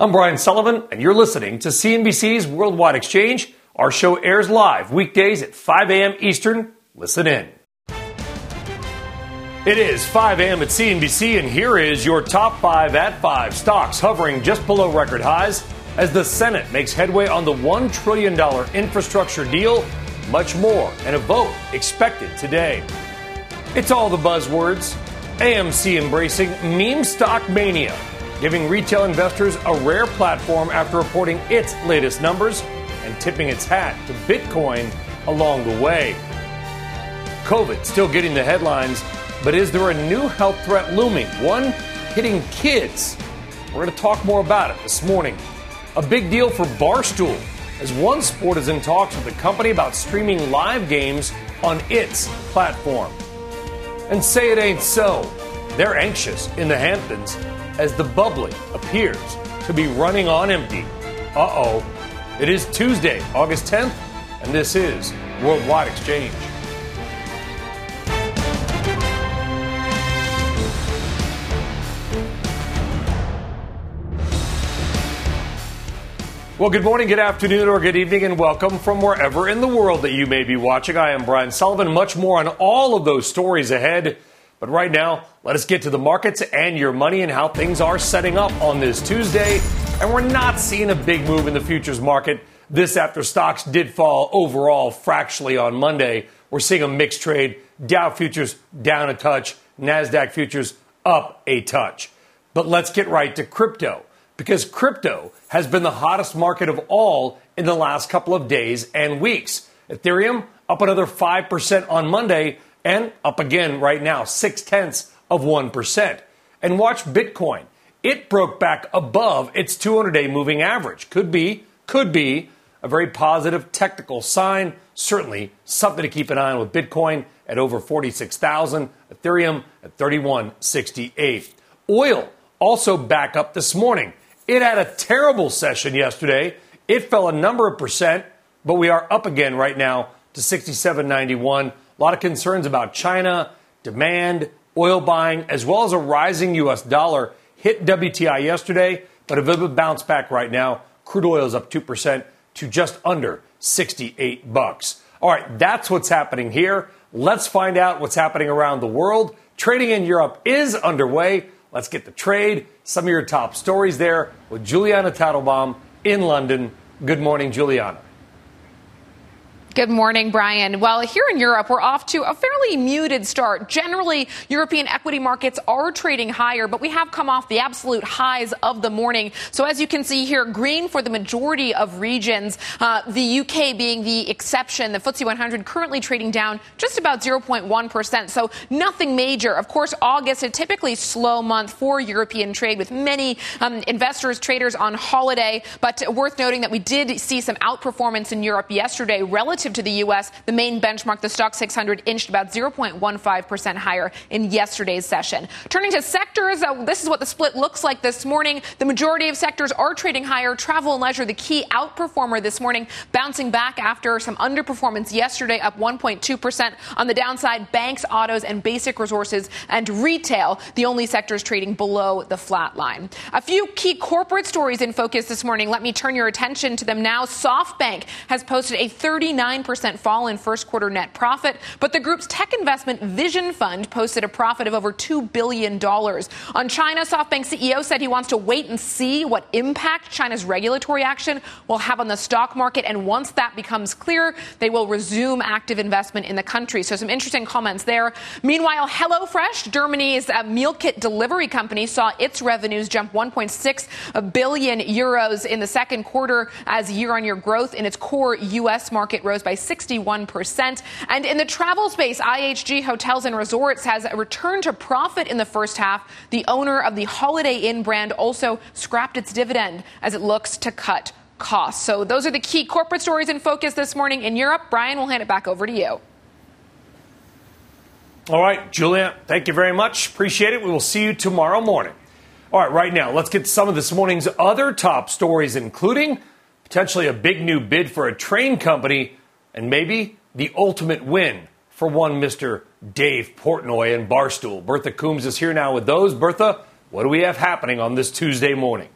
I'm Brian Sullivan, and you're listening to CNBC's Worldwide Exchange. Our show airs live weekdays at 5 a.m. Eastern. Listen in. It is 5 a.m. at CNBC, and here is your top five at five stocks hovering just below record highs as the Senate makes headway on the $1 trillion infrastructure deal. Much more, and a vote expected today. It's all the buzzwords. AMC embracing meme stock mania giving retail investors a rare platform after reporting its latest numbers and tipping its hat to Bitcoin along the way. COVID still getting the headlines, but is there a new health threat looming? One hitting kids. We're going to talk more about it this morning. A big deal for Barstool, as one sport is in talks with the company about streaming live games on its platform. And say it ain't so. They're anxious in the Hamptons as the bubbly appears to be running on empty. Uh oh. It is Tuesday, August 10th, and this is Worldwide Exchange. Well, good morning, good afternoon, or good evening, and welcome from wherever in the world that you may be watching. I am Brian Sullivan. Much more on all of those stories ahead. But right now, let us get to the markets and your money and how things are setting up on this Tuesday. And we're not seeing a big move in the futures market. This after stocks did fall overall fractionally on Monday. We're seeing a mixed trade. Dow futures down a touch, NASDAQ futures up a touch. But let's get right to crypto because crypto has been the hottest market of all in the last couple of days and weeks. Ethereum up another 5% on Monday and up again right now, six tenths of 1%. And watch Bitcoin. It broke back above its 200 day moving average. Could be, could be a very positive technical sign. Certainly something to keep an eye on with Bitcoin at over 46,000, Ethereum at 3168. Oil also back up this morning. It had a terrible session yesterday. It fell a number of percent, but we are up again right now to 67.91. A lot of concerns about China, demand, oil buying, as well as a rising U.S. dollar hit WTI yesterday, but a bit of a bounce back right now. Crude oil is up 2% to just under 68 bucks. All right, that's what's happening here. Let's find out what's happening around the world. Trading in Europe is underway. Let's get the trade, some of your top stories there with Julianna Tatelbaum in London. Good morning, Julianna. Good morning, Brian. Well, here in Europe, we're off to a fairly muted start. Generally, European equity markets are trading higher, but we have come off the absolute highs of the morning. So as you can see here, green for the majority of regions, uh, the UK being the exception. The FTSE 100 currently trading down just about 0.1%. So nothing major. Of course, August, a typically slow month for European trade with many um, investors, traders on holiday. But worth noting that we did see some outperformance in Europe yesterday relative relative to the U.S., the main benchmark, the Stoxx 600, inched about 0.15% higher in yesterday's session. Turning to sectors, uh, this is what the split looks like this morning. The majority of sectors are trading higher. Travel and leisure, the key outperformer this morning, bouncing back after some underperformance yesterday, up 1.2%. On the downside, banks, autos, and basic resources and retail, the only sectors trading below the flat line. A few key corporate stories in focus this morning. Let me turn your attention to them now. SoftBank has posted a 39 9% fall in first quarter net profit, but the group's tech investment Vision Fund posted a profit of over $2 billion. On China, SoftBank CEO said he wants to wait and see what impact China's regulatory action will have on the stock market. And once that becomes clear, they will resume active investment in the country. So some interesting comments there. Meanwhile, HelloFresh, Germany's uh, meal kit delivery company, saw its revenues jump 1.6 billion euros in the second quarter as year on year growth in its core U.S. market rose rose by 61%. And in the travel space, IHG Hotels and Resorts has returned to profit in the first half. The owner of the Holiday Inn brand also scrapped its dividend as it looks to cut costs. So those are the key corporate stories in focus this morning in Europe. Brian, we'll hand it back over to you. All right, Julia, thank you very much. Appreciate it. We will see you tomorrow morning. All right, right now, let's get some of this morning's other top stories, including potentially a big new bid for a train company and maybe the ultimate win for one Mr. Dave Portnoy and Barstool. Bertha Coombs is here now with those. Bertha, what do we have happening on this Tuesday morning?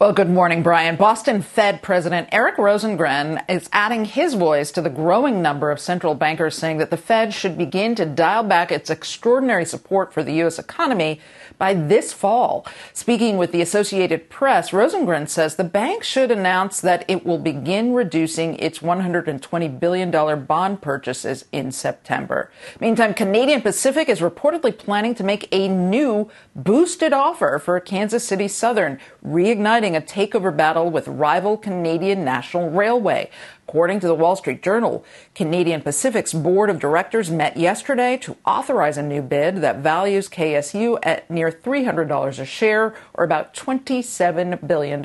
Well, good morning, Brian. Boston Fed President Eric Rosengren is adding his voice to the growing number of central bankers saying that the Fed should begin to dial back its extraordinary support for the U.S. economy by this fall. Speaking with the Associated Press, Rosengren says the bank should announce that it will begin reducing its $120 billion bond purchases in September. Meantime, Canadian Pacific is reportedly planning to make a new boosted offer for Kansas City Southern, reigniting a takeover battle with rival Canadian National Railway. According to the Wall Street Journal, Canadian Pacific's board of directors met yesterday to authorize a new bid that values KSU at near $300 a share, or about $27 billion.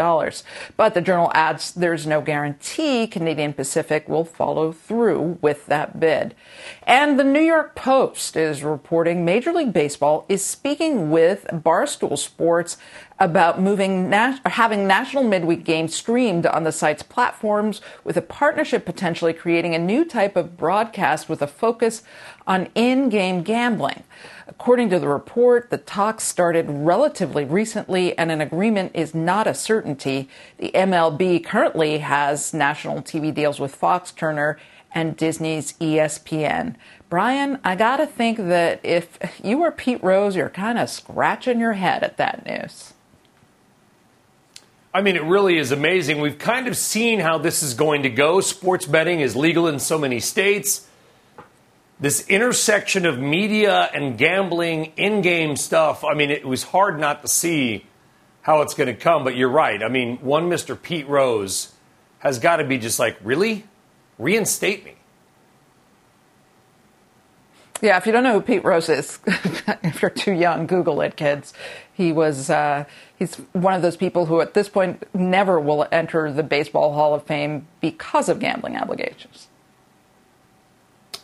But the journal adds there's no guarantee Canadian Pacific will follow through with that bid. And the New York Post is reporting Major League Baseball is speaking with Barstool Sports about moving having national midweek games streamed on the site's platforms with a partnership potentially creating a new type of broadcast with a focus on in-game gambling. According to the report, the talks started relatively recently and an agreement is not a certainty. The MLB currently has national TV deals with Fox Turner and Disney's ESPN. Brian, I got to think that if you were Pete Rose, you're kind of scratching your head at that news. I mean, it really is amazing. We've kind of seen how this is going to go. Sports betting is legal in so many states. This intersection of media and gambling, in game stuff, I mean, it was hard not to see how it's going to come, but you're right. I mean, one Mr. Pete Rose has got to be just like, really? Reinstate me. Yeah, if you don't know who Pete Rose is, if you're too young, Google it, kids. He was uh, he's one of those people who, at this point, never will enter the Baseball Hall of Fame because of gambling allegations.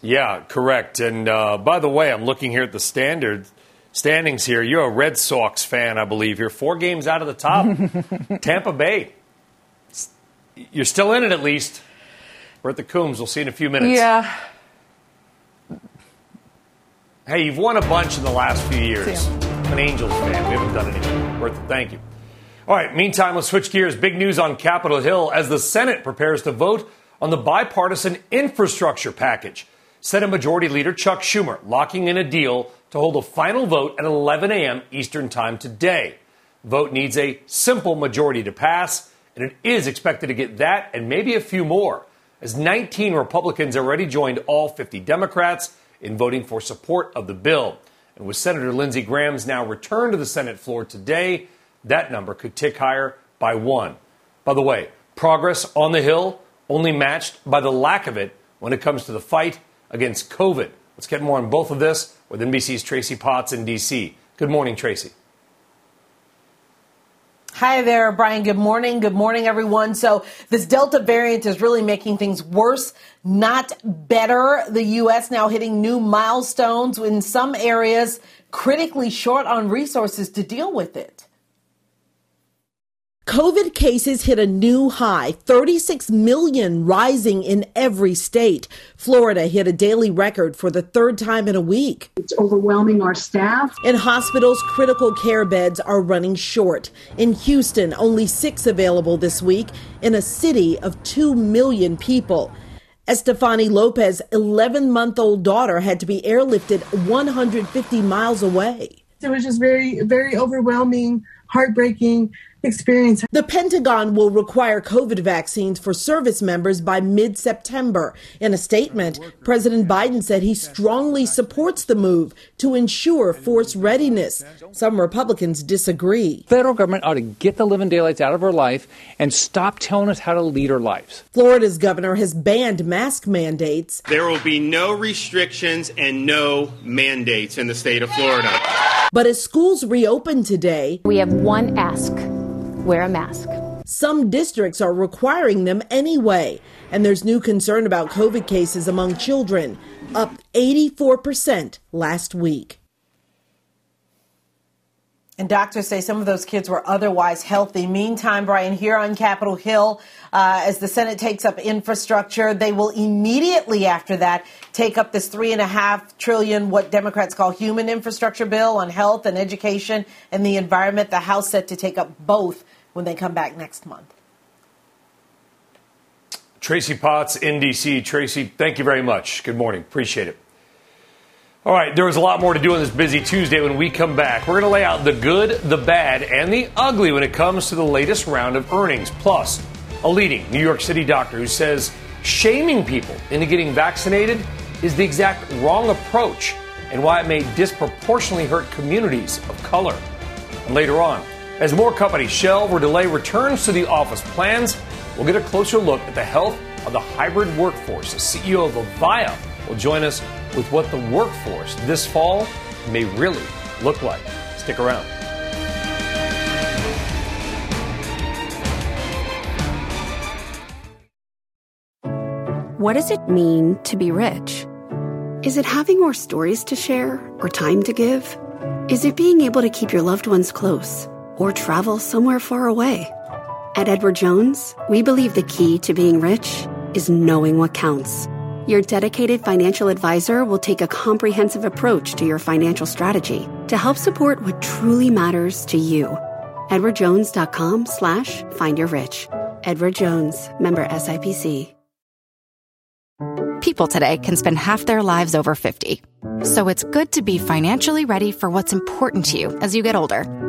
Yeah, correct. And uh, by the way, I'm looking here at the standard standings here. You're a Red Sox fan, I believe. You're four games out of the top. Tampa Bay. You're still in it, at least. We're at the Coombs. We'll see in a few minutes. Yeah. Hey, you've won a bunch in the last few years. I'm an Angels fan. We haven't done anything. Worth it. thank you. All right, meantime, let's switch gears. Big news on Capitol Hill as the Senate prepares to vote on the bipartisan infrastructure package. Senate Majority Leader Chuck Schumer locking in a deal to hold a final vote at 11 a.m. Eastern Time today. Vote needs a simple majority to pass, and it is expected to get that and maybe a few more, as 19 Republicans already joined all 50 Democrats in voting for support of the bill. And with Senator Lindsey Graham's now return to the Senate floor today, that number could tick higher by one. By the way, progress on the Hill only matched by the lack of it when it comes to the fight against COVID. Let's get more on both of this with NBC's Tracy Potts in D.C. Good morning, Tracy. Hi there, Brian. Good morning. Good morning, everyone. So this Delta variant is really making things worse, not better. The U.S. now hitting new milestones in some areas, critically short on resources to deal with it. COVID cases hit a new high, 36 million rising in every state. Florida hit a daily record for the third time in a week. It's overwhelming our staff. In hospitals, critical care beds are running short. In Houston, only six available this week in a city of 2 million people. Estefany Lopez's 11 month old daughter had to be airlifted 150 miles away. It was just very, very overwhelming heartbreaking experience. The Pentagon will require COVID vaccines for service members by mid September. In a statement, President Biden said he strongly supports the move to ensure force readiness. Some Republicans disagree. Federal government ought to get the living daylights out of our life and stop telling us how to lead our lives. Florida's governor has banned mask mandates. There will be no restrictions and no mandates in the state of Florida. But as schools reopen today, we have one ask wear a mask. Some districts are requiring them anyway, and there's new concern about COVID cases among children, up 84% last week. And doctors say some of those kids were otherwise healthy. Meantime, Brian, here on Capitol Hill, uh, as the Senate takes up infrastructure, they will immediately after that take up this three and a half trillion, what Democrats call human infrastructure bill on health and education and the environment. The House set to take up both when they come back next month. Tracy Potts in DC. Tracy, thank you very much. Good morning. Appreciate it. All right, there was a lot more to do on this busy Tuesday when we come back. We're going to lay out the good, the bad, and the ugly when it comes to the latest round of earnings. Plus, a leading New York City doctor who says shaming people into getting vaccinated is the exact wrong approach and why it may disproportionately hurt communities of color. And later on, as more companies shelve or delay returns to the office plans, we'll get a closer look at the health of the hybrid workforce. The CEO of Avaya will join us with what the workforce this fall may really look like. Stick around. What does it mean to be rich? Is it having more stories to share or time to give? Is it being able to keep your loved ones close? Or travel somewhere far away. At Edward Jones, we believe the key to being rich is knowing what counts. Your dedicated financial advisor will take a comprehensive approach to your financial strategy to help support what truly matters to you. EdwardJones.com slash find your rich. Edward Jones, member SIPC. People today can spend half their lives over 50. So it's good to be financially ready for what's important to you as you get older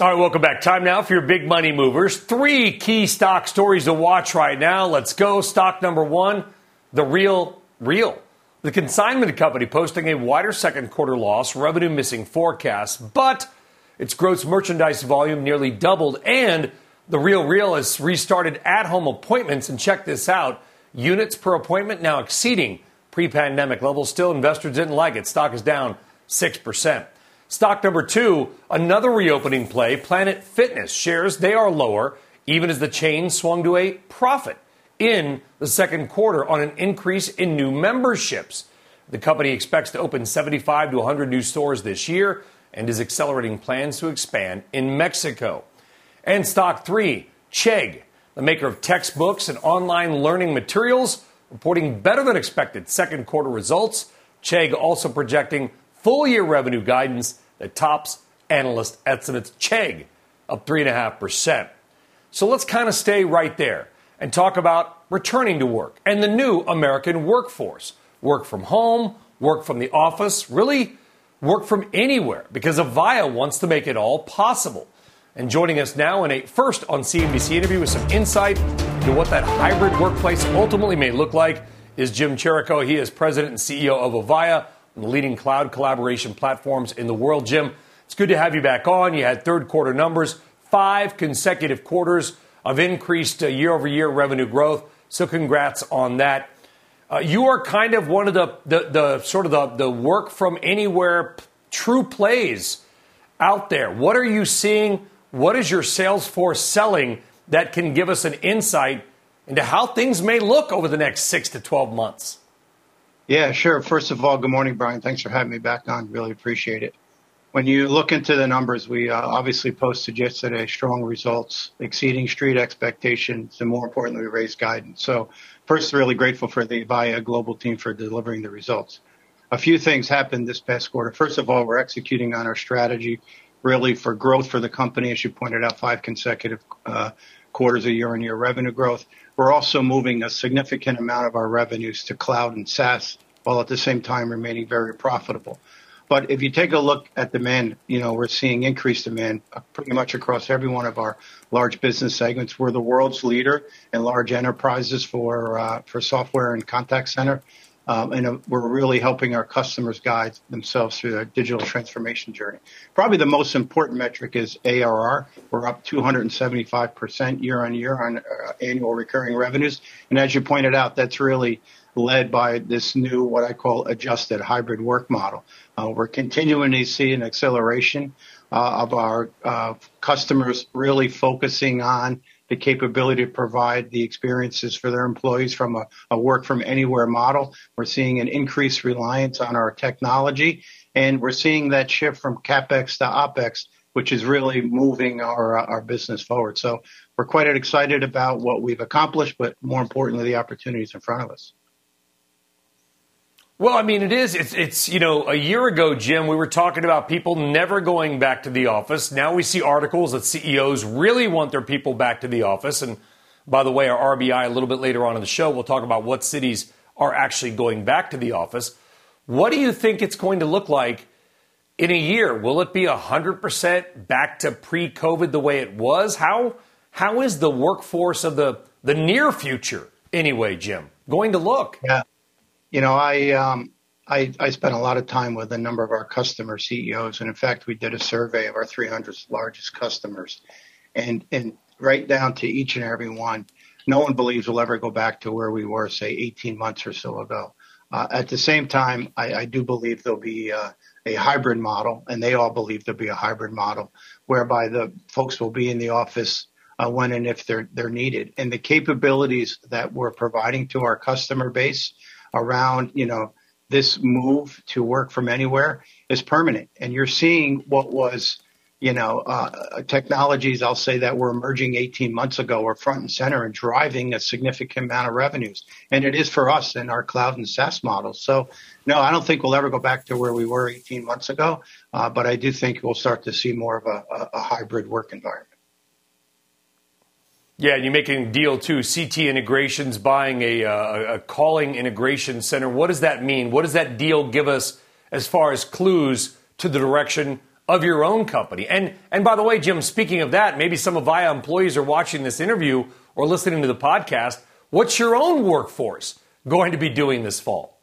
All right, welcome back. Time now for your big money movers. Three key stock stories to watch right now. Let's go. Stock number one, the real, real. The consignment company posting a wider second quarter loss, revenue missing forecasts, but its gross merchandise volume nearly doubled, and the real, real has restarted at home appointments. And check this out units per appointment now exceeding pre pandemic levels. Still, investors didn't like it. Stock is down 6%. Stock number two, another reopening play, Planet Fitness shares, they are lower, even as the chain swung to a profit in the second quarter on an increase in new memberships. The company expects to open 75 to 100 new stores this year and is accelerating plans to expand in Mexico. And stock three, Chegg, the maker of textbooks and online learning materials, reporting better than expected second quarter results. Chegg also projecting full year revenue guidance that tops analyst estimates Chegg up 3.5%. So let's kind of stay right there and talk about returning to work and the new American workforce. Work from home, work from the office, really work from anywhere because Avaya wants to make it all possible. And joining us now in a first on CNBC interview with some insight into what that hybrid workplace ultimately may look like is Jim Chirico. He is president and CEO of Avaya the leading cloud collaboration platforms in the world. Jim, it's good to have you back on. You had third quarter numbers, five consecutive quarters of increased year over year revenue growth. So, congrats on that. Uh, you are kind of one of the, the, the sort of the, the work from anywhere p- true plays out there. What are you seeing? What is your sales force selling that can give us an insight into how things may look over the next six to 12 months? Yeah, sure. First of all, good morning, Brian. Thanks for having me back on. Really appreciate it. when you look into the numbers, we uh, obviously posted yesterday strong results, exceeding street expectations, and more importantly, we raised guidance. So, first, really grateful for the Avaya global team for delivering the results. A few things happened this past quarter. First of all, we're executing on our strategy really for growth for the company, as you pointed out, five consecutive uh, quarters of year-on-year revenue growth. We're also moving a significant amount of our revenues to cloud and SaaS, while at the same time remaining very profitable. But if you take a look at demand, you know, we're seeing increased demand pretty much across every one of our large business segments. We're the world's leader in large enterprises for uh, for software and contact center. Um, and uh, we're really helping our customers guide themselves through their digital transformation journey. Probably the most important metric is ARR. We're up 275% year on year on uh, annual recurring revenues. And as you pointed out, that's really led by this new, what I call adjusted hybrid work model. Uh, we're continuing to see an acceleration uh, of our uh, customers really focusing on the capability to provide the experiences for their employees from a, a work from anywhere model. We're seeing an increased reliance on our technology, and we're seeing that shift from capex to opex, which is really moving our our business forward. So we're quite excited about what we've accomplished, but more importantly, the opportunities in front of us. Well, I mean, it is. It's, it's, you know, a year ago, Jim, we were talking about people never going back to the office. Now we see articles that CEOs really want their people back to the office. And by the way, our RBI, a little bit later on in the show, we'll talk about what cities are actually going back to the office. What do you think it's going to look like in a year? Will it be 100% back to pre COVID the way it was? How, how is the workforce of the, the near future, anyway, Jim, going to look? Yeah. You know, I, um, I, I spent a lot of time with a number of our customer CEOs, and in fact, we did a survey of our 300 largest customers, and and right down to each and every one, no one believes we'll ever go back to where we were, say, 18 months or so ago. Uh, at the same time, I, I do believe there'll be uh, a hybrid model, and they all believe there'll be a hybrid model whereby the folks will be in the office uh, when and if they're they're needed, and the capabilities that we're providing to our customer base around, you know, this move to work from anywhere is permanent. And you're seeing what was, you know, uh, technologies, I'll say that were emerging 18 months ago are front and center and driving a significant amount of revenues. And it is for us in our cloud and SaaS models. So, no, I don't think we'll ever go back to where we were 18 months ago, uh, but I do think we'll start to see more of a, a hybrid work environment. Yeah, you're making a deal too. CT Integrations buying a, uh, a calling integration center. What does that mean? What does that deal give us as far as clues to the direction of your own company? And and by the way, Jim, speaking of that, maybe some of Avaya employees are watching this interview or listening to the podcast. What's your own workforce going to be doing this fall?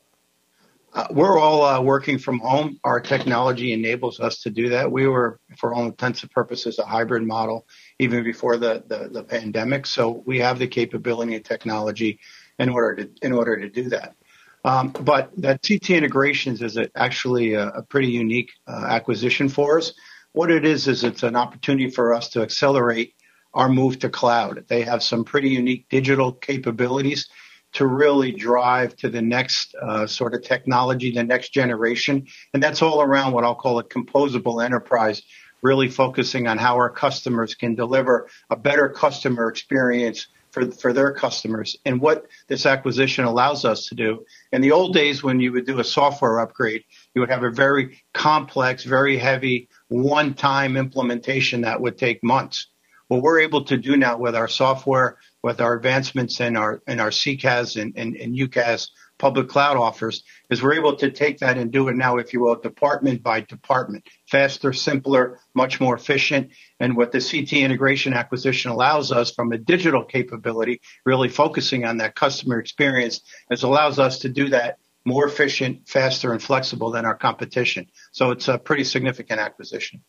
Uh, we're all uh, working from home. Our technology enables us to do that. We were, for all intents and purposes, a hybrid model even before the, the, the pandemic. So we have the capability and technology in order to in order to do that. Um, but that CT Integrations is a, actually a, a, pretty unique uh, acquisition for us. What it is is it's an opportunity for us to accelerate our move to cloud. They have some pretty unique digital capabilities to really drive to the next uh, sort of technology, the next generation, and that's all around what I'll call a composable enterprise, really focusing on how our customers can deliver a better customer experience for, for their customers and what this acquisition allows us to do. In the old days, when you would do a software upgrade, you would have a very complex, very heavy one time implementation that would take months. What we're able to do now with our software, with our advancements in our in our CCaaS and, and, and UCaaS public cloud offers is we're able to take that and do it now, if you will, department by department, faster, simpler, much more efficient. And what the CT integration acquisition allows us from a digital capability, really focusing on that customer experience, is allows us to do that more efficient, faster, and flexible than our competition. So it's a pretty significant acquisition.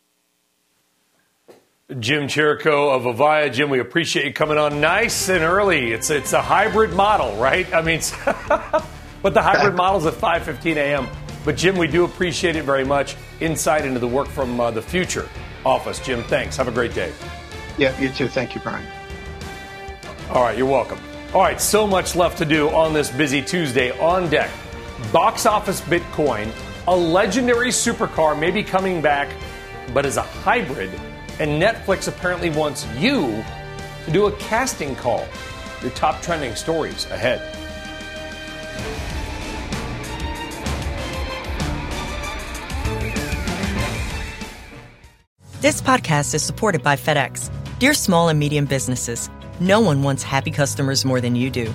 Jim Chirico of Avaya. Jim, we appreciate you coming on nice and early. It's it's a hybrid model, right? I mean, But the hybrid model's at 5:15 a.m. But Jim, we do appreciate it very much. Insight into the work from uh, the future office. Jim, thanks. Have a great day. Yeah, you too. Thank you, Brian. All right, you're welcome. All right, so much left to do on this busy Tuesday. On deck, box office Bitcoin, a legendary supercar may be coming back but as a hybrid. And Netflix apparently wants you to do a casting call. Your top trending stories ahead. This podcast is supported by FedEx. Dear small and medium businesses, no one wants happy customers more than you do.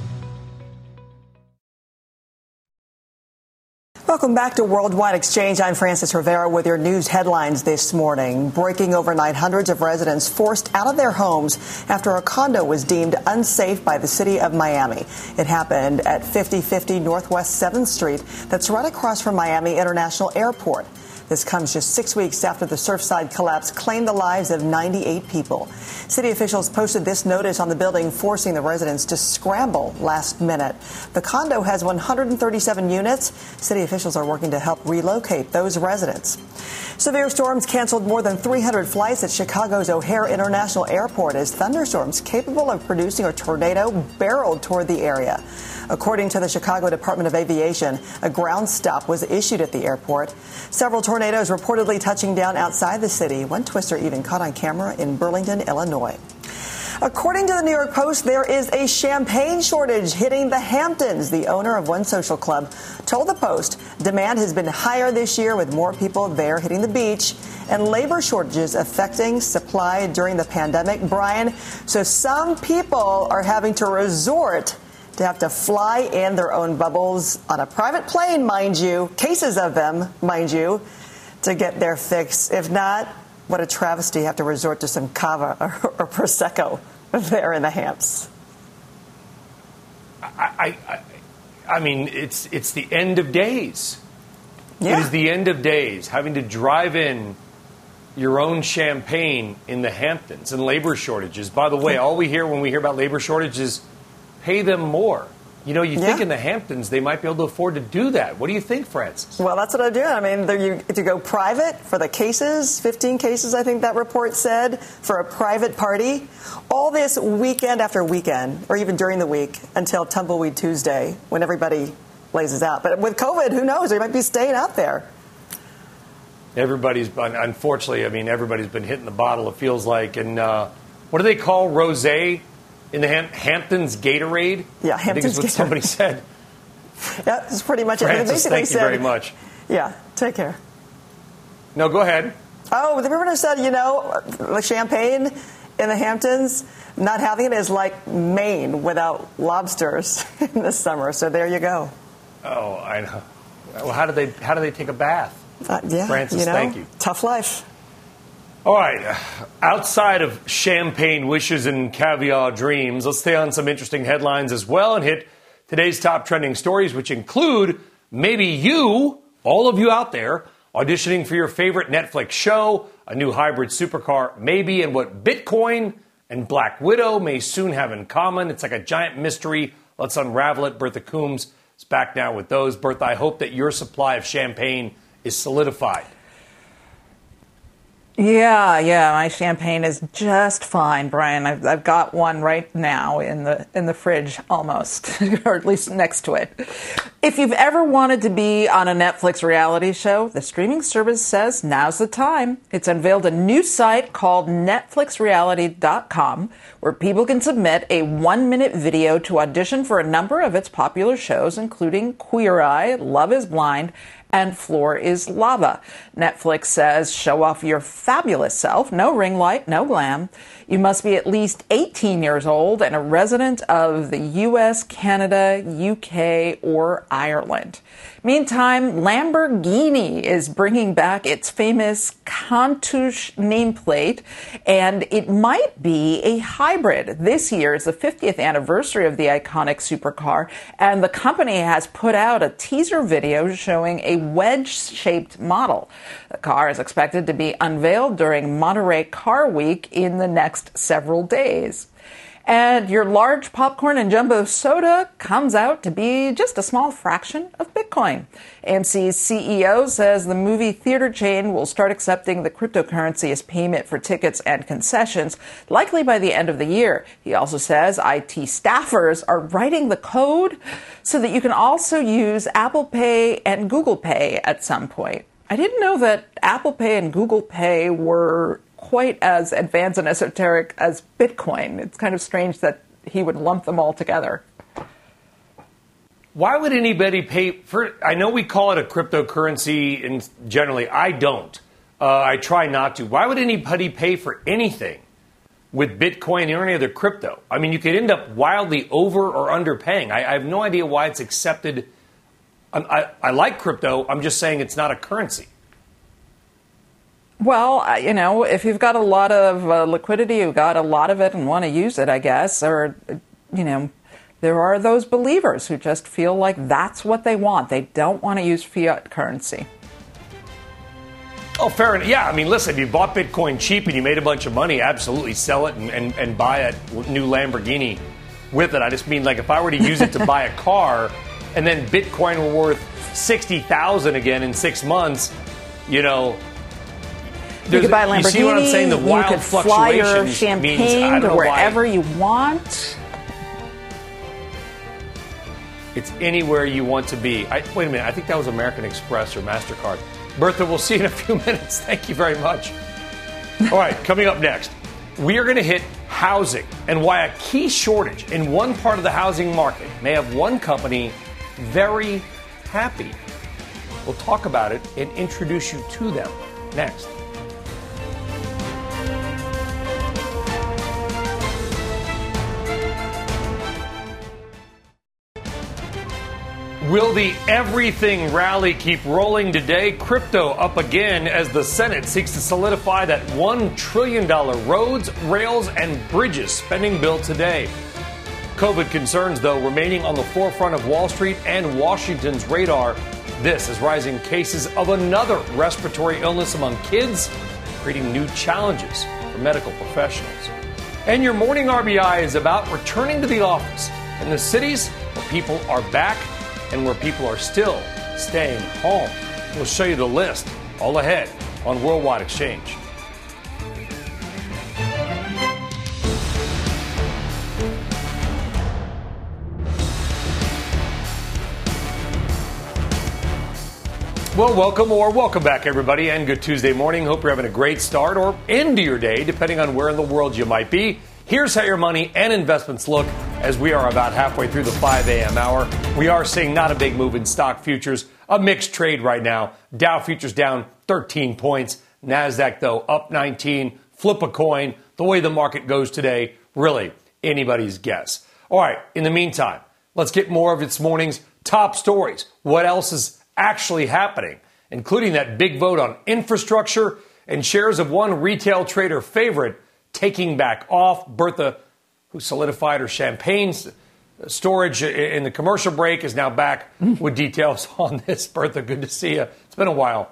Welcome back to Worldwide Exchange. I'm Frances Rivera with your news headlines this morning. Breaking overnight, hundreds of residents forced out of their homes after a condo was deemed unsafe by the city of Miami. It happened at 5050 Northwest 7th Street, that's right across from Miami International Airport. This comes just six weeks after the Surfside collapse claimed the lives of 98 people. City officials posted this notice on the building, forcing the residents to scramble last minute. The condo has 137 units. City officials are working to help relocate those residents. Severe storms canceled more than 300 flights at Chicago's O'Hare International Airport as thunderstorms capable of producing a tornado barreled toward the area. According to the Chicago Department of Aviation, a ground stop was issued at the airport. Several tornadoes reportedly touching down outside the city. One twister even caught on camera in Burlington, Illinois. According to the New York Post, there is a champagne shortage hitting the Hamptons. The owner of one social club told the Post demand has been higher this year with more people there hitting the beach and labor shortages affecting supply during the pandemic. Brian, so some people are having to resort to have to fly in their own bubbles on a private plane, mind you, cases of them, mind you, to get their fix. If not, what a travesty have to resort to some cava or, or prosecco there in the Hamps. I, I, I mean, it's it's the end of days. Yeah. It is the end of days having to drive in your own champagne in the Hamptons and labor shortages. By the way, all we hear when we hear about labor shortages pay them more. You know, you Yeah. think in the Hamptons they might be able to afford to do that. What do you think, Frances? Well, that's what I do. I mean, there you, to go private for the cases, 15 cases, I think that report said, for a private party. All this weekend after weekend, or even during the week until Tumbleweed Tuesday, when everybody blazes out. But with COVID, who knows? They might be staying out there. Everybody's been, unfortunately, I mean, everybody's been hitting the bottle, it feels like. And uh, what do they call rose in the Ham- Hamptons Gatorade? Yeah, I think is Hamptons what Gatorade. somebody said. Yeah, that's pretty much it. They Frances, basically thank you said, very much. Yeah, take care. No, go ahead. Oh, the reporter said, you know, the champagne in the Hamptons, not having it is like Maine without lobsters in the summer. So there you go. Oh, I know. Well, how do they how do they take a bath? Uh, yeah, Frances, you know, thank you. Tough life. All right. Outside of champagne wishes and caviar dreams, let's stay on some interesting headlines as well and hit today's top trending stories, which include maybe you, all of you out there, auditioning for your favorite Netflix show, a new hybrid supercar, maybe, and what Bitcoin and Black Widow may soon have in common. It's like a giant mystery. Let's unravel it. Bertha Coombs is back now with those. Bertha, I hope that your supply of champagne is solidified. Yeah, yeah, my champagne is just fine, Brian. I've, I've got one right now in the in the fridge, almost, or at least next to it. If you've ever wanted to be on a Netflix reality show, the streaming service says now's the time. It's unveiled a new site called NetflixReality.com, where people can submit a one-minute video to audition for a number of its popular shows, including Queer Eye, Love Is Blind, and Floor is Lava. Netflix says show off your fabulous self. No ring light, no glam. You must be at least 18 years old and a resident of the US, Canada, UK, or Ireland. Meantime, Lamborghini is bringing back its famous Countach nameplate, and it might be a hybrid. This year is the 50th anniversary of the iconic supercar, and the company has put out a teaser video showing a wedge shaped model. The car is expected to be unveiled during Monterey Car Week in the next several days. And your large popcorn and jumbo soda comes out to be just a small fraction of Bitcoin. AMC's CEO says the movie theater chain will start accepting the cryptocurrency as payment for tickets and concessions, likely by the end of the year. He also says IT staffers are writing the code so that you can also use Apple Pay and Google Pay at some point. I didn't know that Apple Pay and Google Pay were quite as advanced and esoteric as Bitcoin. It's kind of strange that he would lump them all together. Why would anybody pay for? I know we call it a cryptocurrency, and generally I don't. Uh, I try not to. Why would anybody pay for anything with Bitcoin or any other crypto? I mean, you could end up wildly over or underpaying. I, I have no idea why it's accepted. I, I, I like crypto. I'm just saying it's not a currency. Well, you know, if you've got a lot of uh, liquidity, you've got a lot of it and want to use it, I guess, or, you know, there are those believers who just feel like that's what they want. They don't want to use fiat currency. Oh, fair enough. Yeah, I mean, listen, if you bought Bitcoin cheap and you made a bunch of money, absolutely sell it and, and, and buy a new Lamborghini with it. I just mean, like, if I were to use it to buy a car and then Bitcoin were worth 60000 again in six months, you know, you could buy a Lamborghini. You see what I'm saying? The wild you could fly your champagne to wherever you want. It's anywhere you want to be. I, wait a minute. I think that was American Express or Mastercard. Bertha, we'll see you in a few minutes. Thank you very much. All right, coming up next, we are going to hit housing and why a key shortage in one part of the housing market may have one company very happy. We'll talk about it and introduce you to them next. Will the everything rally keep rolling today? Crypto up again as the Senate seeks to solidify that $1 trillion roads, rails, and bridges spending bill today. COVID concerns, though, remaining on the forefront of Wall Street and Washington's radar. This is rising cases of another respiratory illness among kids, creating new challenges for medical professionals. And your morning RBI is about returning to the office in the cities where people are back and where people are still staying home. We'll show you the list all ahead on Worldwide Exchange. Well, welcome or welcome back, everybody, and good Tuesday morning. Hope you're having a great start or end to your day, depending on where in the world you might be. Here's how your money and investments look as we are about halfway through the 5 a.m. hour. We are seeing not a big move in stock futures, a mixed trade right now. Dow futures down 13 points, NASDAQ, though, up 19. Flip a coin. The way the market goes today, really anybody's guess. All right, in the meantime, let's get more of this morning's top stories. What else is actually happening, including that big vote on infrastructure and shares of one retail trader favorite taking back off. Bertha, who solidified her champagne storage in the commercial break, is now back with details on this. Bertha, good to see you. It's been a while.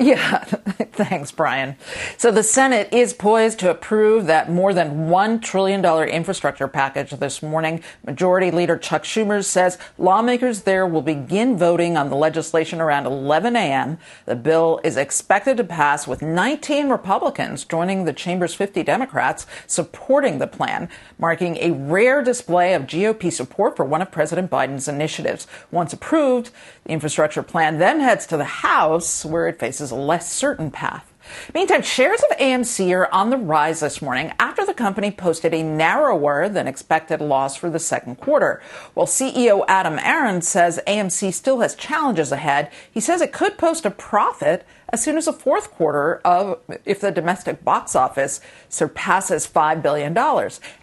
Yeah, thanks, Brian. So the Senate is poised to approve that more than $1 trillion infrastructure package this morning. Majority Leader Chuck Schumer says lawmakers there will begin voting on the legislation around 11 a.m. The bill is expected to pass with 19 Republicans joining the chamber's 50 Democrats supporting the plan, marking a rare display of GOP support for one of President Biden's initiatives. Once approved, the infrastructure plan then heads to the House, where it faces less certain path. Meantime, shares of AMC are on the rise this morning after the company posted a narrower than expected loss for the second quarter. While CEO Adam Aron says AMC still has challenges ahead, he says it could post a profit as soon as the fourth quarter of if the domestic box office surpasses $5 billion.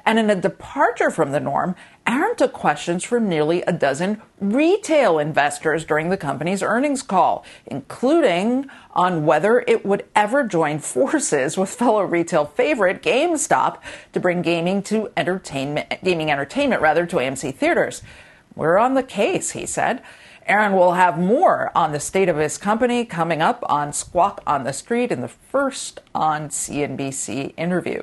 And in a departure from the norm, Aron took questions from nearly a dozen retail investors during the company's earnings call, including on whether it would ever join forces with fellow retail favorite GameStop to bring gaming to entertainment, gaming entertainment rather to AMC theaters. We're on the case, he said. Aron will have more on the state of his company coming up on Squawk on the Street in the first on CNBC interview.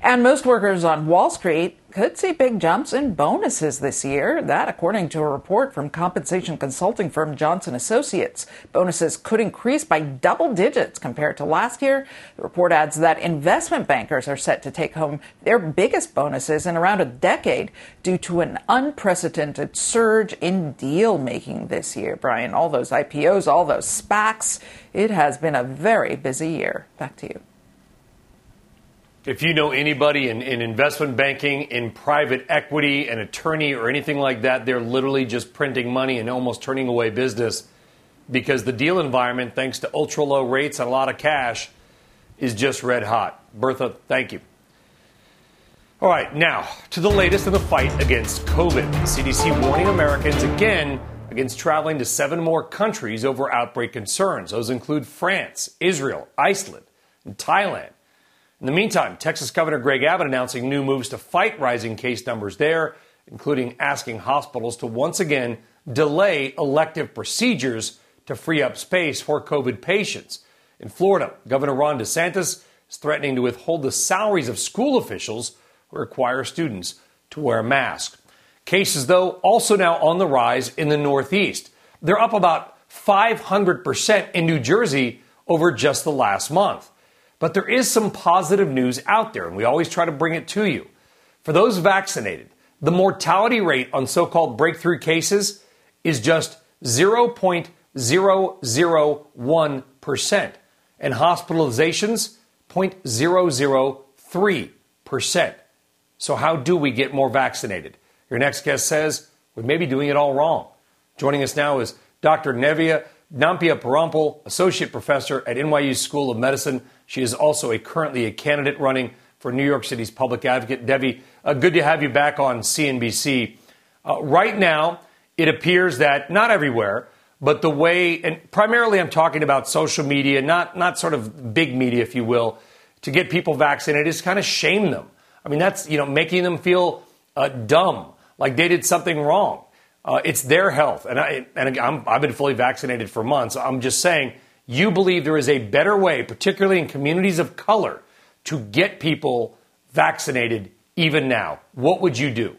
And most workers on Wall Street could see big jumps in bonuses this year. That, according to a report from compensation consulting firm Johnson Associates. Bonuses could increase by double digits compared to last year. The report adds that investment bankers are set to take home their biggest bonuses in around a decade due to an unprecedented surge in deal making this year. Brian, all those IPOs, all those SPACs, it has been a very busy year. Back to you. If you know anybody in, in, investment banking, in private equity, an attorney, or anything like that, they're literally just printing money and almost turning away business because the deal environment, thanks to ultra low rates and a lot of cash, is just red hot. Bertha, thank you. All right, now to the latest in the fight against COVID. The CDC warning Americans again against traveling to seven more countries over outbreak concerns. Those include France, Israel, Iceland, and Thailand. In the meantime, Texas Governor Greg Abbott announcing new moves to fight rising case numbers there, including asking hospitals to once again delay elective procedures to free up space for COVID patients. In Florida, Governor Ron DeSantis is threatening to withhold the salaries of school officials who require students to wear a mask. Cases, though, also now on the rise in the Northeast. They're up about 500% in New Jersey over just the last month. But there is some positive news out there, and we always try to bring it to you. For those vaccinated, the mortality rate on so called breakthrough cases is just 0.001%, and hospitalizations 0.003%. So, how do we get more vaccinated? Your next guest says we may be doing it all wrong. Joining us now is Dr. Nevia Nampiaparampil, Parampil, Associate Professor at NYU School of Medicine. She is also a currently a candidate running for New York City's public advocate. Debbie, uh, good to have you back on CNBC. Uh, right now, it appears that not everywhere, but the way, and primarily I'm talking about social media, not, not sort of big media, if you will, to get people vaccinated is kind of shame them. I mean, that's, you know, making them feel uh, dumb, like they did something wrong. Uh, it's their health. And, I, and i have been fully vaccinated for months. I'm just saying, you believe there is a better way, particularly in communities of color, to get people vaccinated even now. What would you do?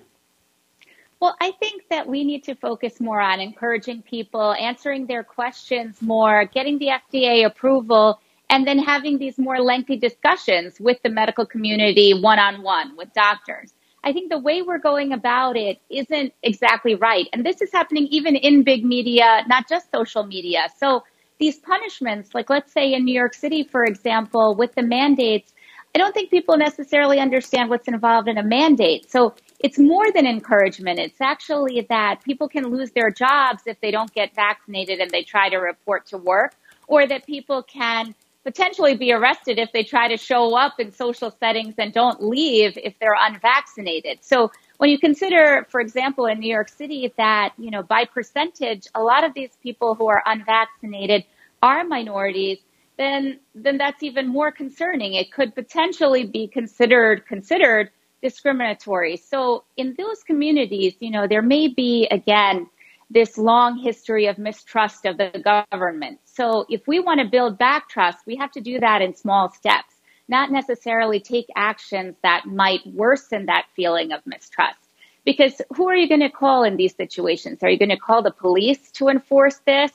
Well, I think that we need to focus more on encouraging people, answering their questions more, getting the FDA approval, and then having these more lengthy discussions with the medical community one on one with doctors. I think the way we're going about it isn't exactly right. And this is happening even in big media, not just social media. So these punishments, like let's say in New York City, for example, with the mandates, I don't think people necessarily understand what's involved in a mandate. So it's more than encouragement. It's actually that people can lose their jobs if they don't get vaccinated and they try to report to work, or that people can potentially be arrested if they try to show up in social settings and don't leave if they're unvaccinated. So when you consider, for example, in New York City that, you know, by percentage, a lot of these people who are unvaccinated are minorities, then, then that's even more concerning. It could potentially be considered, considered discriminatory. So in those communities, you know, there may be, again, this long history of mistrust of the government. So if we want to build back trust, we have to do that in small steps, not necessarily take actions that might worsen that feeling of mistrust. Because who are you going to call in these situations? Are you going to call the police to enforce this?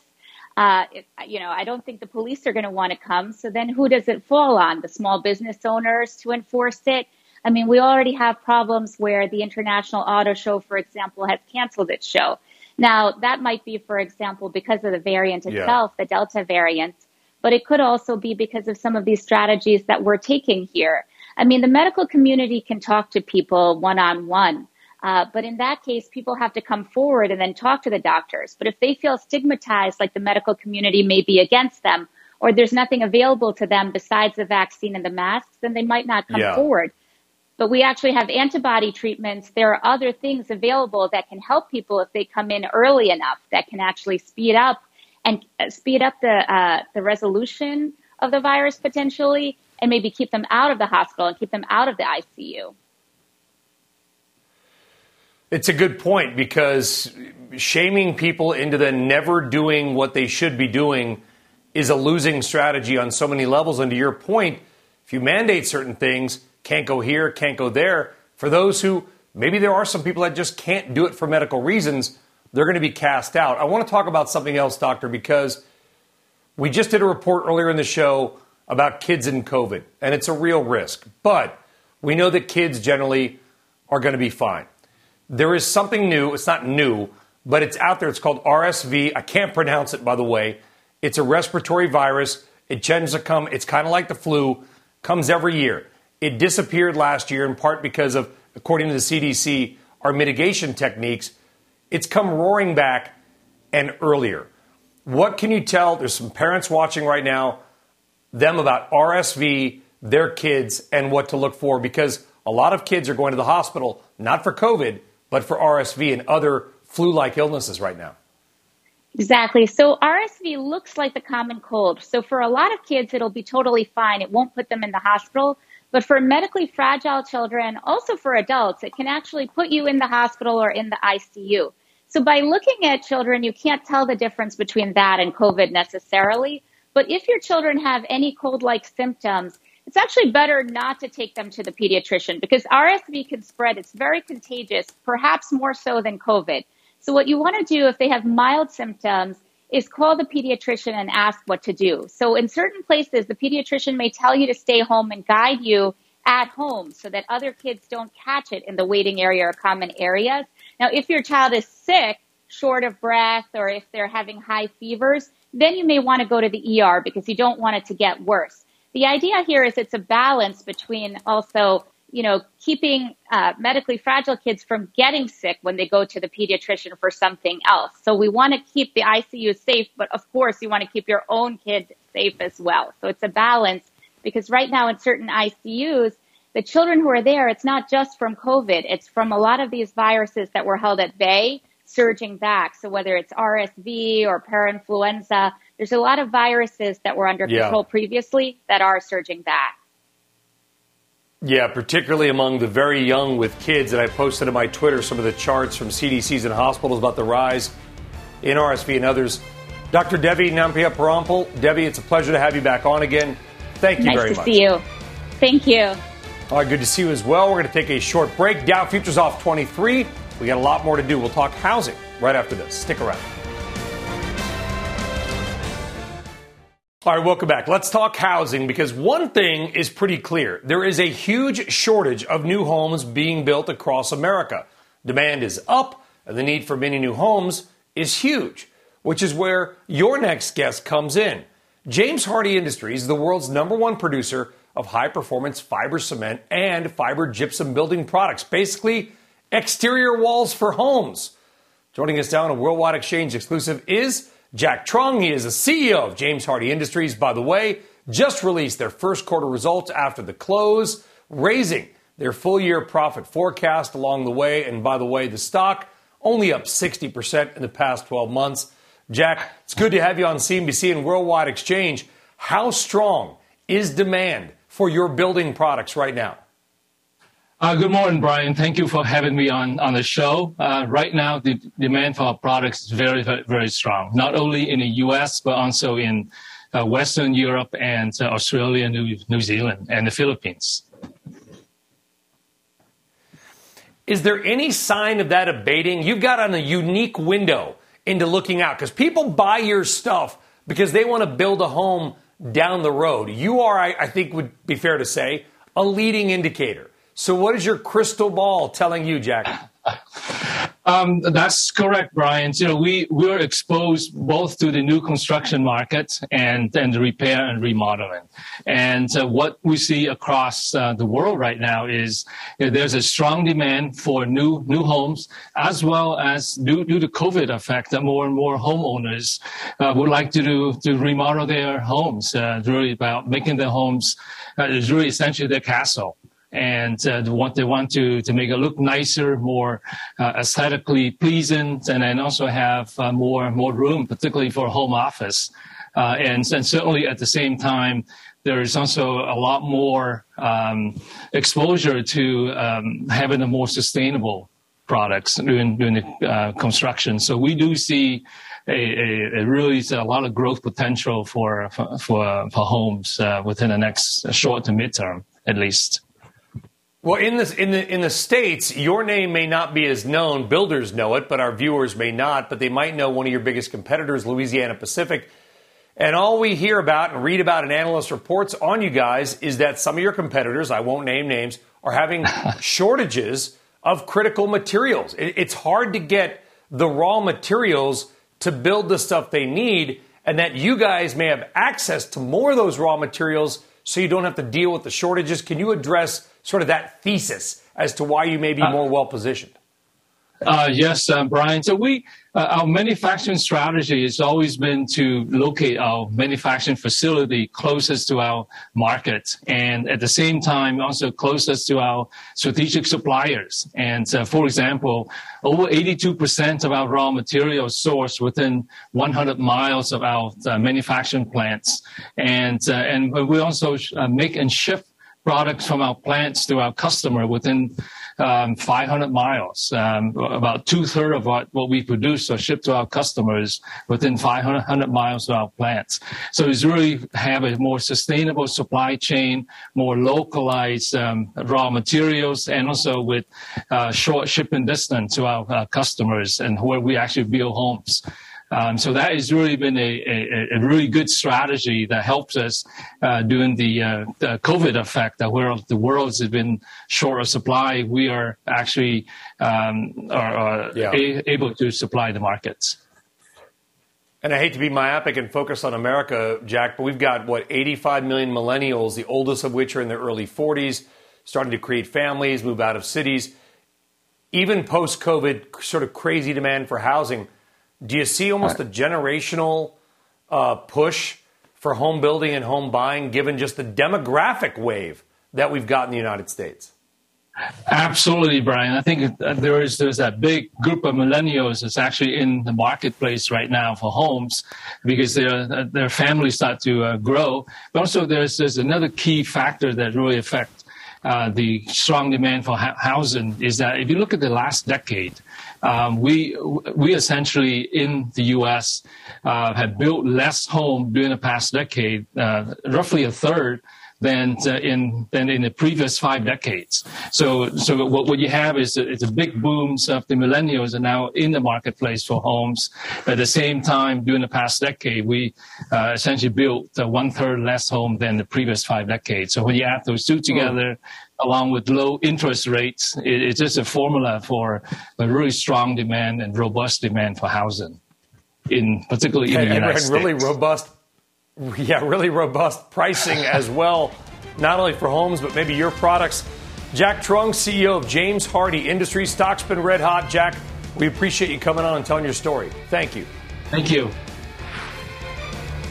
Uh, you know, I don't think the police are going to want to come. So then who does it fall on? The small business owners to enforce it? I mean, we already have problems where the International Auto Show, for example, has canceled its show. Now, that might be, for example, because of the variant itself, yeah. the Delta variant, but it could also be because of some of these strategies that we're taking here. I mean, the medical community can talk to people one on one. but in that case, people have to come forward and then talk to the doctors. But if they feel stigmatized, like the medical community may be against them, or there's nothing available to them besides the vaccine and the masks, then they might not come yeah. forward but we actually have antibody treatments. There are other things available that can help people if they come in early enough that can actually speed up and uh, speed up the uh, the resolution of the virus potentially, and maybe keep them out of the hospital and keep them out of the ICU. It's a good point because shaming people into then never doing what they should be doing is a losing strategy on so many levels. And to your point, if you mandate certain things, can't go here, can't go there, for those who maybe there are some people that just can't do it for medical reasons, they're going to be cast out. I want to talk about something else, doctor, because we just did a report earlier in the show about kids in COVID, and it's a real risk. But we know that kids generally are going to be fine. There is something new. It's not new, but it's out there. It's called RSV. I can't pronounce it, by the way. It's a respiratory virus. It tends to come, it's kind of like the flu, comes every year. It disappeared last year in part because of, according to the CDC, our mitigation techniques. It's come roaring back and earlier. What can you tell? There's some parents watching right now, them about RSV, their kids, and what to look for because a lot of kids are going to the hospital, not for COVID, but for RSV and other flu like illnesses right now. Exactly. So RSV looks like the common cold. So for a lot of kids, it'll be totally fine. It won't put them in the hospital. But for medically fragile children, also for adults, it can actually put you in the hospital or in the ICU. So by looking at children, you can't tell the difference between that and COVID necessarily. But if your children have any cold like symptoms, it's actually better not to take them to the pediatrician because RSV can spread. It's very contagious, perhaps more so than COVID. So what you want to do if they have mild symptoms is call the pediatrician and ask what to do. So in certain places, the pediatrician may tell you to stay home and guide you at home so that other kids don't catch it in the waiting area or common areas. Now, if your child is sick, short of breath, or if they're having high fevers, then you may want to go to the ER because you don't want it to get worse. The idea here is it's a balance between also you know, keeping uh, medically fragile kids from getting sick when they go to the pediatrician for something else. So we want to keep the ICU safe, but of course you want to keep your own kid safe as well. So it's a balance because right now in certain ICUs, the children who are there, it's not just from COVID. It's from a lot of these viruses that were held at bay surging back. So whether it's RSV or parainfluenza, there's a lot of viruses that were under Yeah. control previously that are surging back. Yeah, particularly among the very young with kids. And I posted on my Twitter some of the charts from CDCs and hospitals about the rise in RSV and others. Dr. Debbie Nampiaparampil. Debbie, it's a pleasure to have you back on again. Thank you nice very to much. see you. Thank you. All right, good to see you as well. We're going to take a short break. Dow futures off 23. We got a lot more to do. We'll talk housing right after this. Stick around. All right, welcome back. Let's talk housing because one thing is pretty clear. There is a huge shortage of new homes being built across America. Demand is up, and the need for many new homes is huge, which is where your next guest comes in. James Hardie Industries, the world's number one producer of high performance fiber cement and fiber gypsum building products, basically exterior walls for homes. Joining us down on a Worldwide Exchange exclusive is Jack Truong. He is the CEO of James Hardie Industries. By the way, just released their first quarter results after the close, raising their full year profit forecast along the way. And by the way, the stock only up 60% in the past 12 months. Jack, it's good to have you on CNBC and Worldwide Exchange. How strong is demand for your building products right now? Uh, good morning, Brian. Thank you for having me on, on the show. Uh, right now, the demand for our products is very, very, very strong, not only in the U.S., but also in uh, Western Europe and uh, Australia, New, New Zealand, and the Philippines. Is there any sign of that abating? You've got on a unique window into looking out because people buy your stuff because they want to build a home down the road. You are, I, I think, would be fair to say, a leading indicator. So, what is your crystal ball telling you, Jack? Um, that's correct, Brian. You know, we we're exposed both to the new construction market and and the repair and remodeling. And uh, what we see across uh, the world right now is you know, there's a strong demand for new new homes, as well as due, due to COVID effect, that more and more homeowners uh, would like to do to remodel their homes. Uh, it's really about making their homes uh, is really essentially their castle and uh, they want to to make it look nicer, more uh, aesthetically pleasing, and then also have uh, more more room, particularly for home office. Uh, and and certainly at the same time, there is also a lot more um, exposure to um, having a more sustainable products during, during the uh, construction. So we do see a, a, a, really a lot of growth potential for for for, for homes uh, within the next short to midterm, at least. Well, in this in the in the states, your name may not be as known. Builders know it, but our viewers may not. But they might know one of your biggest competitors, Louisiana Pacific. And all we hear about and read about in analyst reports on you guys is that some of your competitors, I won't name names, are having shortages of critical materials. It's hard to get the raw materials to build the stuff they need, and that you guys may have access to more of those raw materials so you don't have to deal with the shortages. Can you address sort of that thesis as to why you may be uh, more well positioned? Uh, yes, uh, Brian. So we, uh, our manufacturing strategy has always been to locate our manufacturing facility closest to our market, and at the same time also closest to our strategic suppliers. And uh, for example, over 82% of our raw materials sourced within 100 miles of our uh, manufacturing plants, and and we also make and ship products from our plants to our customer within um, 500 miles. Um, about two thirds of what, what we produce are shipped to our customers within 500 miles of our plants. So it's really have a more sustainable supply chain, more localized um, raw materials, and also with uh, short shipping distance to our uh, customers and where we actually build homes. Um, so that has really been a, a, a, really good strategy that helps us uh, during the, uh, the, COVID effect, that where the world has been short of supply, we are actually um, are, are yeah. a, able to supply the markets. And I hate to be myopic and focus on America, Jack, but we've got, what, 85 million millennials, the oldest of which are in their early 40s, starting to create families, move out of cities. Even post COVID, sort of crazy demand for housing – do you see almost a generational uh, push for home building and home buying, given just the demographic wave that we've got in the United States? Absolutely, Brian. I think there is there's that big group of millennials that's actually in the marketplace right now for homes because their their families start to uh, grow. But also, there's there's another key factor that really affects uh, the strong demand for ha- housing is that if you look at the last decade, um, we we essentially in the U.S. Uh, have built less home during the past decade, uh, roughly a third than uh, in than in the previous five decades. So so what, what you have is a, it's a big boom of the millennials are now in the marketplace for homes. At the same time, during the past decade, we uh, essentially built uh, one third less home than the previous five decades. So when you add those two together, along with low interest rates, it, it's just a formula for a really strong demand and robust demand for housing, in particularly in the United and States. really robust, yeah, really robust pricing as well, not only for homes but maybe your products. Jack Truong, CEO of James Hardie Industries, stock's been red hot. Jack, we appreciate you coming on and telling your story. Thank you. Thank you.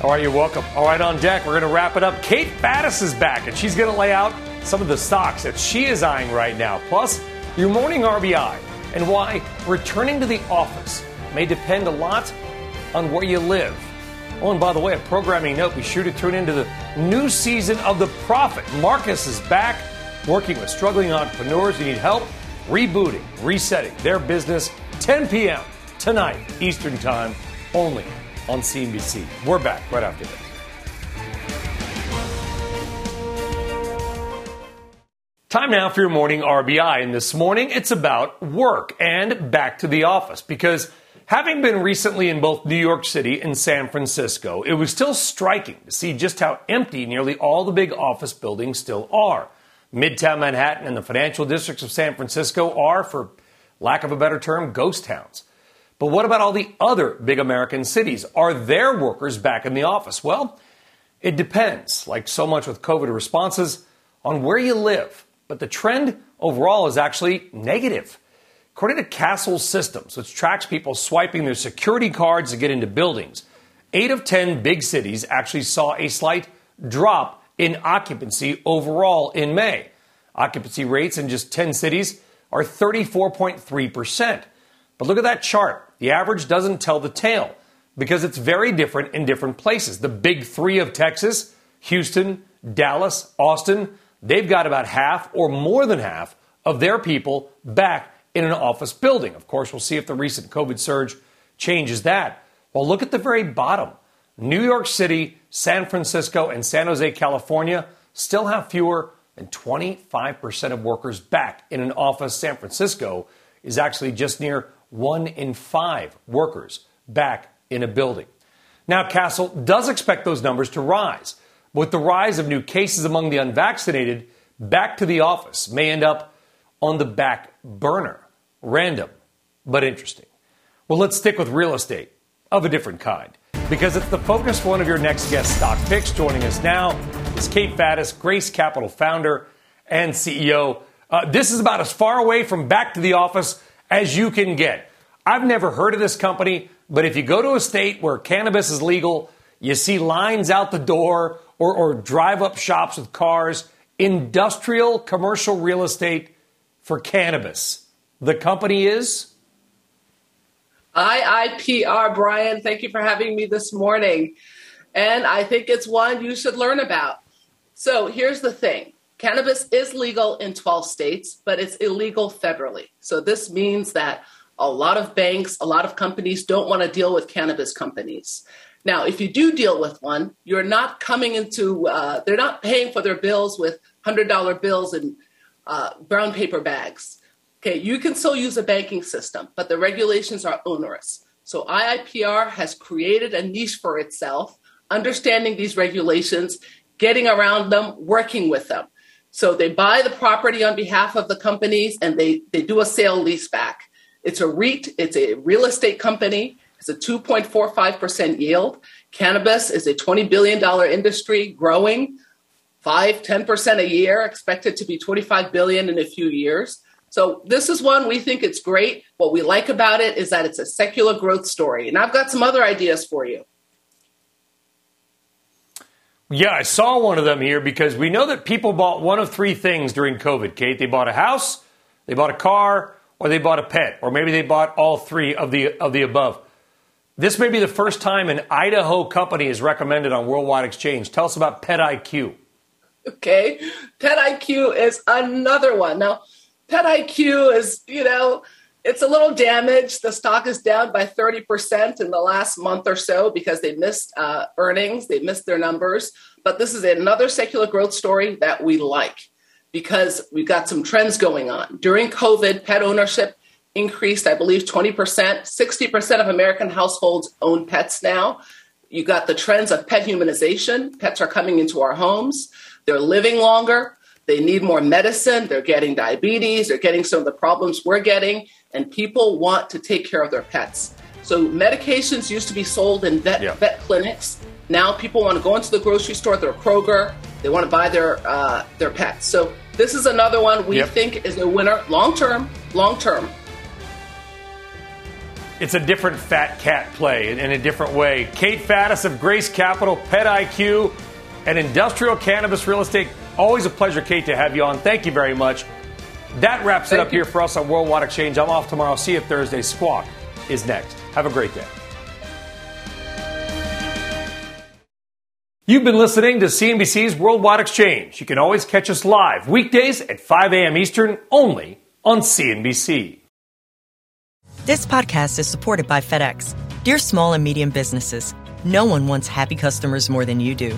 All right, you're welcome. All right, on deck, we're going to wrap it up. Kate Faddis is back, and she's going to lay out some of the stocks that she is eyeing right now, plus your morning RBI, and why returning to the office may depend a lot on where you live. Oh, and by the way, a programming note be sure to tune into the new season of The Profit. Marcus is back working with struggling entrepreneurs who need help rebooting, resetting their business 10 p.m. tonight, Eastern Time, only on CNBC. We're back right after this. Time now for your morning RBI. And this morning, it's about work and back to the office because having been recently in both New York City and San Francisco, it was still striking to see just how empty nearly all the big office buildings still are. Midtown Manhattan and the financial districts of San Francisco are, for lack of a better term, ghost towns. But what about all the other big American cities? Are their workers back in the office? Well, it depends, like so much with COVID responses, on where you live but the trend overall is actually negative. According to Kastle Systems, which tracks people swiping their security cards to get into buildings, eight of 10 big cities actually saw a slight drop in occupancy overall in May. Occupancy rates in just 10 cities are 34.3%. But look at that chart. The average doesn't tell the tale because it's very different in different places. The big three of Texas, Houston, Dallas, Austin, they've got about half or more than half of their people back in an office building. Of course, we'll see if the recent COVID surge changes that. Well, look at the very bottom. New York City, San Francisco, and San Jose, California still have fewer than 25% of workers back in an office. San Francisco is actually just near one in five workers back in a building. Now, Kastle does expect those numbers to rise. With the rise of new cases among the unvaccinated, back to the office may end up on the back burner. Random, but interesting. Well, let's stick with real estate of a different kind because it's the focus one of your next guest stock picks. Joining us now is Kate Faddis, Grace Capital founder and CEO. Uh, this is about as far away from back to the office as you can get. I've never heard of this company, but if you go to a state where cannabis is legal, you see lines out the door or, or drive up shops with cars, industrial commercial real estate for cannabis. The company is? IIPR, Brian. Thank you for having me this morning. And I think it's one you should learn about. So here's the thing cannabis is legal in 12 states, but it's illegal federally. So this means that a lot of banks, a lot of companies don't want to deal with cannabis companies. Now, if you do deal with one, you're not coming into, uh, they're not paying for their bills with $100 bills and uh, brown paper bags. Okay, you can still use a banking system, but the regulations are onerous. So IIPR has created a niche for itself, understanding these regulations, getting around them, working with them. So they buy the property on behalf of the companies and they, they do a sale lease back. It's a REIT, it's a real estate company, it's a 2.45% yield. Cannabis is a $20 billion industry growing 5 10% a year, expected to be 25 billion in a few years. So this is one we think it's great. What we like about it is that it's a secular growth story. And I've got some other ideas for you. Yeah, I saw one of them here because we know that people bought one of three things during COVID, Kate. They bought a house, they bought a car, or they bought a pet, or maybe they bought all three of the of the above. This may be the first time an Idaho company is recommended on Worldwide Exchange. Tell us about PetIQ. Okay. PetIQ is another one. Now, PetIQ is, you know, it's a little damaged. The stock is down by 30% in the last month or so because they missed uh, earnings, they missed their numbers. But this is another secular growth story that we like because we've got some trends going on. During COVID, pet ownership increased, I believe, 20%. 60% of American households own pets now. You got the trends of pet humanization. Pets are coming into our homes. They're living longer. They need more medicine. They're getting diabetes. They're getting some of the problems we're getting. And people want to take care of their pets. So medications used to be sold in vet, yeah. vet clinics. Now people want to go into the grocery store, their Kroger. They want to buy their uh, their pets. So this is another one we yep. think is a winner long term. Long term. It's a different fat cat play in a different way. Kate Faddis of Grace Capital, PetIQ, and Industrial Cannabis Real Estate Always a pleasure, Kate, to have you on. Thank you very much. That wraps Thank it up you. here for us on Worldwide Exchange. I'm off tomorrow. See you Thursday. Squawk is next. Have a great day. You've been listening to CNBC's Worldwide Exchange. You can always catch us live weekdays at 5 a.m. Eastern only on CNBC. This podcast is supported by FedEx. Dear small and medium businesses, no one wants happy customers more than you do.